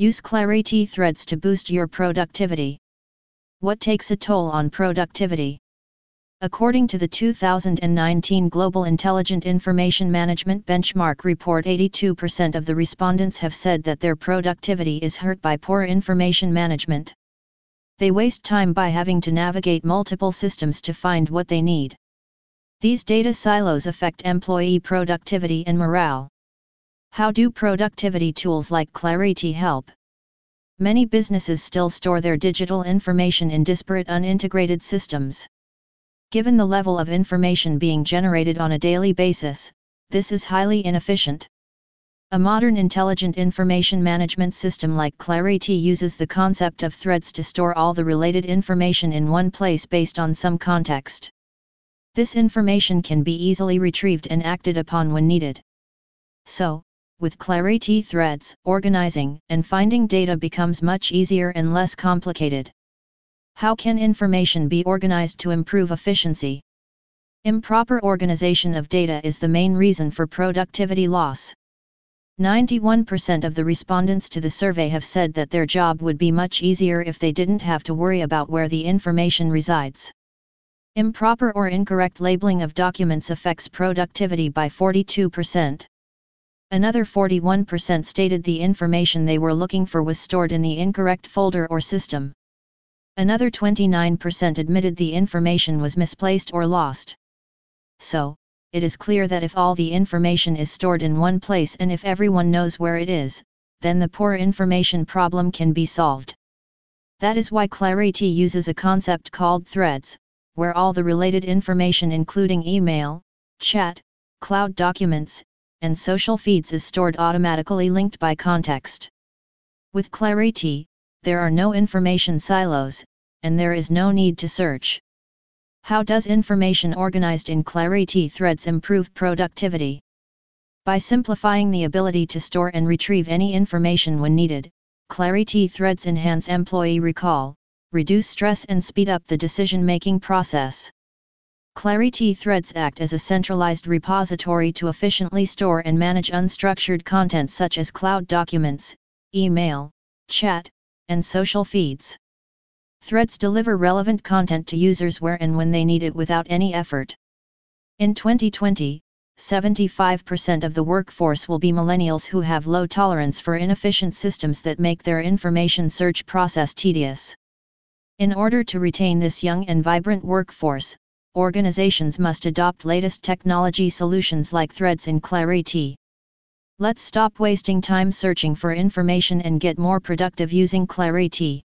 Use Clariti threads to boost your productivity. What takes a toll on productivity? According to the 2019 Global Intelligent Information Management Benchmark Report 82% of the respondents have said that their productivity is hurt by poor information management. They waste time by having to navigate multiple systems to find what they need. These data silos affect employee productivity and morale. How do productivity tools like Clariti help? Many businesses still store their digital information in disparate unintegrated systems. Given the level of information being generated on a daily basis, this is highly inefficient. A modern intelligent information management system like Clariti uses the concept of threads to store all the related information in one place based on some context. This information can be easily retrieved and acted upon when needed. So, with Clariti threads, organizing and finding data becomes much easier and less complicated. How can information be organized to improve efficiency? Improper organization of data is the main reason for productivity loss. 91% of the respondents to the survey have said that their job would be much easier if they didn't have to worry about where the information resides. Improper or incorrect labeling of documents affects productivity by 42%. Another 41% stated the information they were looking for was stored in the incorrect folder or system. Another 29% admitted the information was misplaced or lost. So, it is clear that if all the information is stored in one place and if everyone knows where it is, then the poor information problem can be solved. That is why Clariti uses a concept called threads, where all the related information including email, chat, cloud documents, and social feeds is stored automatically linked by context. With Clariti, there are no information silos, and there is no need to search. How does information organized in Clariti threads improve productivity? By simplifying the ability to store and retrieve any information when needed, Clariti threads enhance employee recall, reduce stress and speed up the decision-making process. Clariti threads act as a centralized repository to efficiently store and manage unstructured content such as cloud documents, email, chat, and social feeds. Threads deliver relevant content to users where and when they need it without any effort. In 2020, 75% of the workforce will be millennials who have low tolerance for inefficient systems that make their information search process tedious. In order to retain this young and vibrant workforce, organizations must adopt latest technology solutions like threads in Clariti. Let's stop wasting time searching for information and get more productive using Clariti.